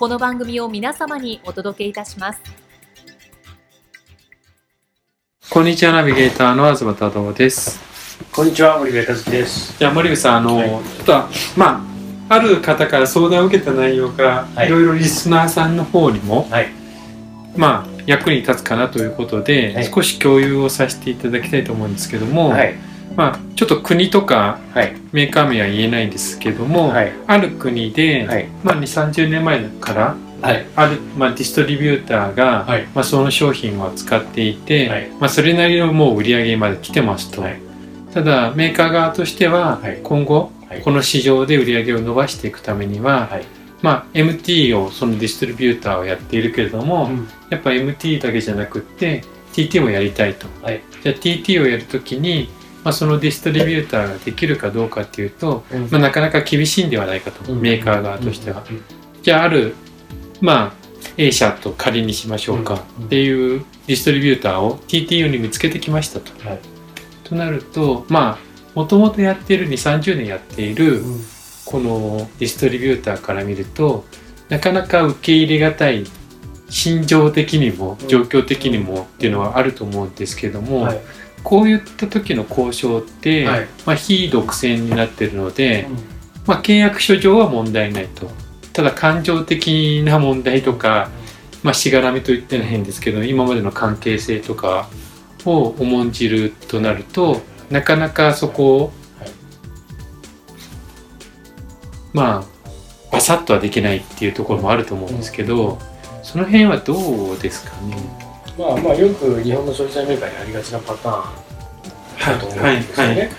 この番組を皆様にお届けいたします。こんにちは、ナビゲーターの東太郎です。こんにちは、森部和樹です。じゃあ、森部さん、あの、はい、ちょっと、まあ、ある方から相談を受けた内容が、はい、いろいろリスナーさんの方にも、はい、まあ、役に立つかなということで、はい、少し共有をさせていただきたいと思うんですけども、はいまあ、ちょっと国とかメーカー名は言えないんですけども、はい、ある国で、はい、まあ、2 3 0年前から、はい、ある、まあ、ディストリビューターが、はい、まあ、その商品を使っていて、まあ、それなりのもう売り上げまで来てますと、ただメーカー側としては今後、この市場で売り上げを伸ばしていくためには、まあ、MT をそのディストリビューターをやっているけれども、うん、やっぱ MT だけじゃなくって TT もやりたいと、じゃあ TT をやるときにまあ、そのディストリビューターができるかどうかっていうと、うん、まあ、なかなか厳しいんではないかと、うん、メーカー側としては。じゃあある、まあ、A 社と仮にしましょうかっていうディストリビューターを TTU に見つけてきましたと。はい、となるとまあもともとやっている2 3 0年やっているこのディストリビューターから見るとなかなか受け入れがたい心情的にも状況的にもっていうのはあると思うんですけども、はいこういった時の交渉って、はい、まあ、非独占になってるので、うん、まあ、契約書上は問題ないと。ただ感情的な問題とか、まあ、しがらみと言っての変ですけど今までの関係性とかを重んじるとなるとなかなかそこを、はい、まあバサッとはできないっていうところもあると思うんですけど、その辺はどうですかね？まあまあよく日本の消費財メーカーにありがちなパターンだと思うんですよね。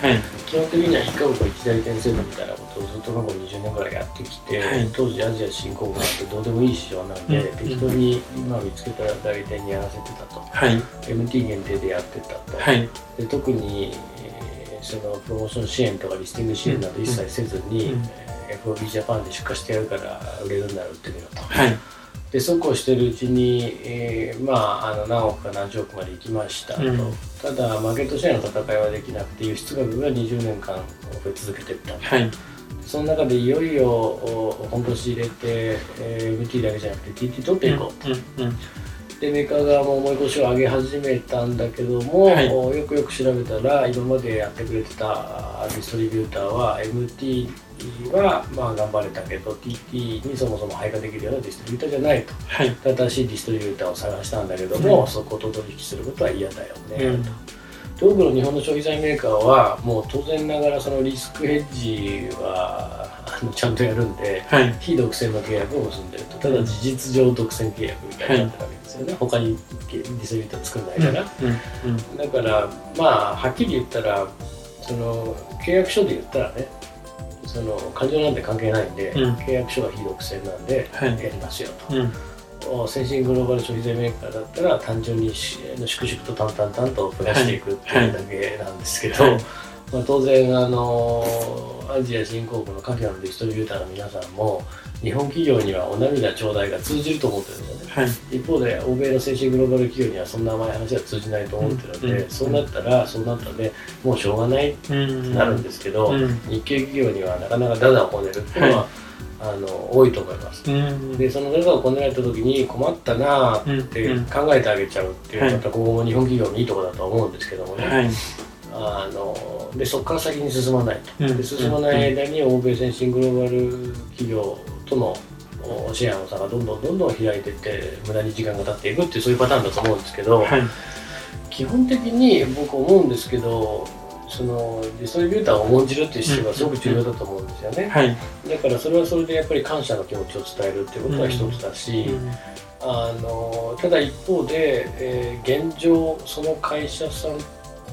基本的には一カ国一大転制度みたいなことをずっと過去20年ぐらいやってきて、はい、当時アジア新興国なんてどうでもいい市場なんで、うん、適当に今見つけた代理店にやらせてたと、はい、MT 限定でやってたと、はい、で特に、えー、そのプロモーション支援とかリスティング支援など一切せずに、うん、FOB ジャパンで出荷してやるから売れるんだろうってみようと。はいでそうこうしてるうちに、えー、まああの何億か何十億まで行きましたと、うん、ただマーケットシェアの戦いはできなくて輸出額が20年間増え続けていったはい、その中でいよいよ本腰入れて、えー、MT だけじゃなくて TT 取っていこうと。うんうんでメーカー側も重い腰を上げ始めたんだけども、はい、よくよく調べたら今までやってくれてたディストリビューターは MT はまあ頑張れたけど TT にそもそも配下できるようなディストリビューターじゃないと、はい、正しいディストリビューターを探したんだけども、うん、そこと取引することは嫌だよね、うん、と。多くの日本の消費財メーカーはもう当然ながらそのリスクヘッジはちゃんとやるんで、はい、非独占の契約を結んでるとただ事実上独占契約みたいになってるわけですよね、はい、他にディストリビューター作んないから、うん、だからまあはっきり言ったらその契約書で言ったらねその感情なんて関係ないんで、うん、契約書が非独占なんでやりますよと。うん。先進グローバル消費税メーカーだったら単純に粛々と淡々淡と増やしていくっていうだけなんですけど、はいはい、まあ、当然あのアジア新興国の各のディストリビューターの皆さんも日本企業にはお涙頂戴が通じると思ってるんですよね、はい、一方で欧米の先進グローバル企業にはそんな甘い話は通じないと思ってるので、うん、そうなったらそうなったのでもうしょうがないってなるんですけど、うん、日系企業にはなかなかダダをこねるっていうのは、はい。あの多いと思います、でそのダダをこねられた時に困ったなって考えてあげちゃうっていう、またここも日本企業のいいところだと思うんですけどもね、はい。あのでそこから先に進まないと、で進まない間に欧米先進グローバル企業とのシェアの差がどんどんどんどん開いていって無駄に時間が経っていくっていうそういうパターンだと思うんですけど、はい、基本的に僕思うんですけどそのディストリビューターを重んじるっていう姿勢はすごく重要だと思うんですよね、はい、だからそれはそれでやっぱり感謝の気持ちを伝えるっていうことは一つだし、うんうん。あのただ一方で、えー、現状その会社さん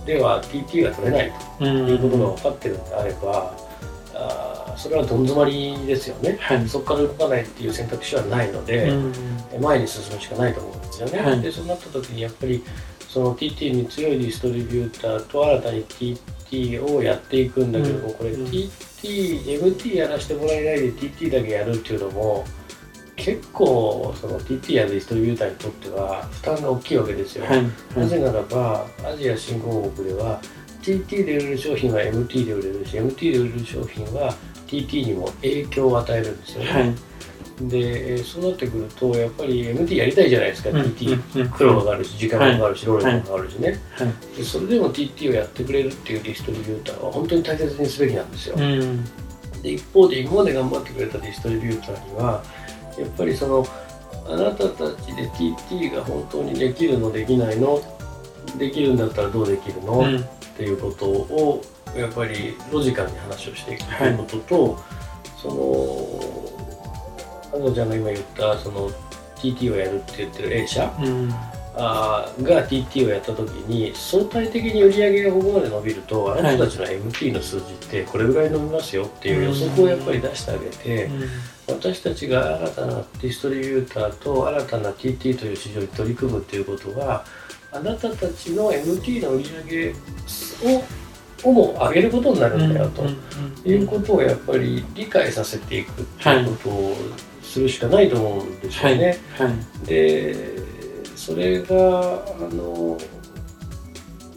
では TT が取れないということが分かってるんであれば、あそれはどん詰まりですよね、はい、そこから動かないっていう選択肢はないので、前に進むしかないと思うんですよね。はい、でそうなった時にやっぱりその TT に強いディストリビューターと新たに TT をやっていくんだけども、これ TT、MT やらせてもらえないで TT だけやるっていうのも結構その TT やディストリビューターにとっては負担が大きいわけですよ、はい。はい、なぜならばアジア新興国では TT で売れる商品は MT で売れるし MT で売れる商品は TT にも影響を与えるんですよね、はい、でそうなってくるとやっぱり MT やりたいじゃないですか、うん、TT 苦労がかかるし時間がかかるし労力がかかるしね、でそれでも TT をやってくれるっていうディストリビューターは本当に大切にすべきなんですよ、うん、で一方で今まで頑張ってくれたディストリビューターにはやっぱりそのあなたたちで TT が本当にできるのできないの？できるんだったらどうできるの、うん、っていうことをやっぱりロジカルに話をしていくとい。うことと、はい、その安藤ちゃんが今言ったその TT をやるって言ってる A 社、うんあが TT をやった時に相対的に売り上げがここまで伸びるとあなたたちの MT の数字ってこれぐらい伸びますよっていう予測をやっぱり出してあげて、私たちが新たなディストリビューターと新たな TT という市場に取り組むっていうことはあなたたちの MT の売り上げををも上げることになるんだよと、いうことをやっぱり理解させていくっていうことをするしかないと思うんですよね。はい。はい、でそれがあの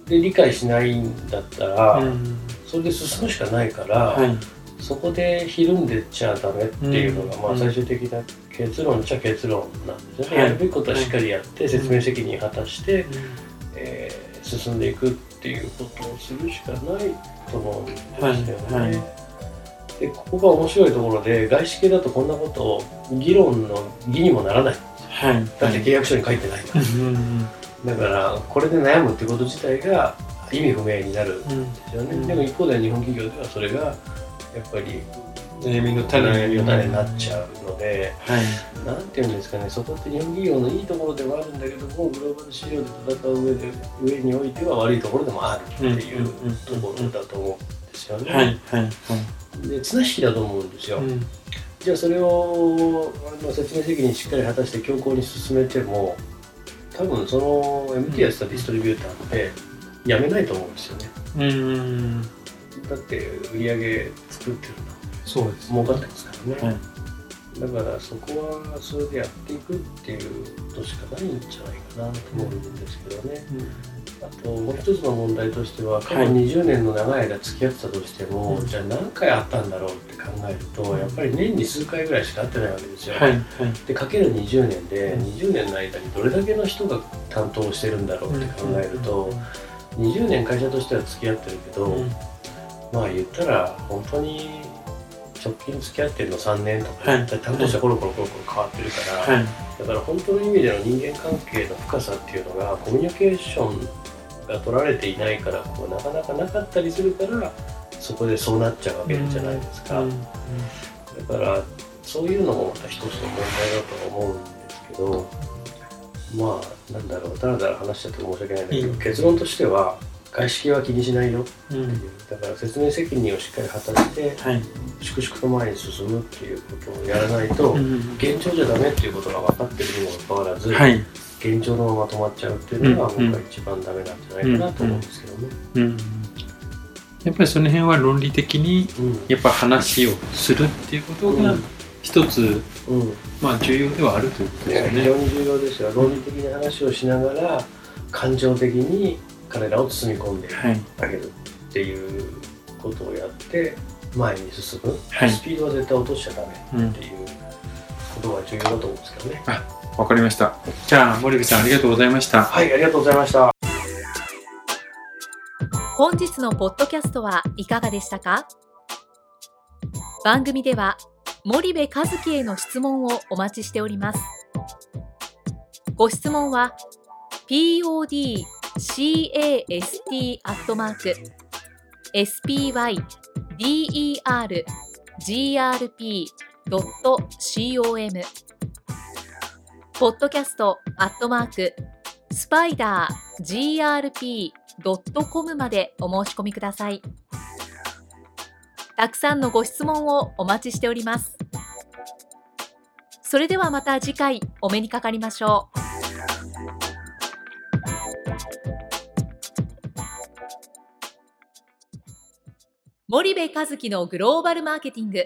で理解しないんだったら、うん、それで進むしかないから、はい、そこでひるんでっちゃダメっていうのが、うん、まあ、最終的な結論っちゃ結論なんですよね、やるべきことはしっかりやって、説明責任果たして、えー、進んでいくっていうことをするしかないと思うんですよね。でここが面白いところで外資系だとこんなことを議論の議にもならないはい、だって契約書に書いてないから、だからこれで悩むってこと自体が意味不明になるん。ですよね、うん、でも一方で日本企業ではそれがやっぱり悩みの種になっちゃうので、はい、なんていうんですかねそこって日本企業のいいところではあるんだけどもグローバル市場で戦う上で上においては悪いところでもあるっていうところだと思うんですよね。はいはいはい、で綱引きだと思うんですよ。うんじゃあそれをあの説明責任しっかり果たして強行に進めても多分その MT やってたディストリビューターってやめないと思うんですよね。うん。だって売り上げ作ってるの。そうです。儲かってますからね、はい、だからそこはそれでやっていくっていうことしかないんじゃないかなと思うんですけどね。うんあともう一つの問題としては過去20年の長い間付き合ってたとしても、はい、じゃあ何回あったんだろうって考えるとやっぱり年に数回ぐらいしか会ってないわけですよ。はいはい、でかける20年で20年の間にどれだけの人が担当してるんだろうって考えると20年会社としては付き合ってるけど、まあ言ったら本当に直近付き合ってるの3年とか、はい、担当者コロコロコロコロ変わってるから、はい、だから本当の意味での人間関係の深さっていうのがコミュニケーションが取られていないからこうなかなかなかったりするからそこでそうなっちゃうわけじゃないですか、うんうん、だからそういうのもまた一つの問題だと思うんですけどまあなんだろうだらだら話しちゃって申し訳ないんだけど、結論としては外資系は気にしないよ。っていう、うん、だから説明責任をしっかり果たして、はい、粛々と前に進むっていうことをやらないと、うん、現状じゃダメっていうことが分かってるにもかかわらず、はい、現状のまま止まっちゃうっていうのが僕は一番ダメなんじゃないかなと思うんですけどね。うん。やっぱりその辺は論理的にやっぱ話をするっていうことが一つ、うん、まあ重要ではあるということですね。非常に重要ですよ。論理的な話をしながら感情的に彼らを包み込んであげるっていうことをやって前に進む、はい、スピードは絶対落としちゃダメっていうことが重要だと思うんですけどね。あわかりました。じゃあ森部さんありがとうございました。はいありがとうございました。本日のポッドキャストはいかがでしたか？番組では森部和樹への質問をお待ちしておりますご質問は podcast アットマーク spydergrp.com ポッドキャストアットマークスパイダー grp.com までお申し込みください。たくさんのご質問をお待ちしております。それではまた次回お目にかかりましょう。森部和樹のグローバルマーケティング。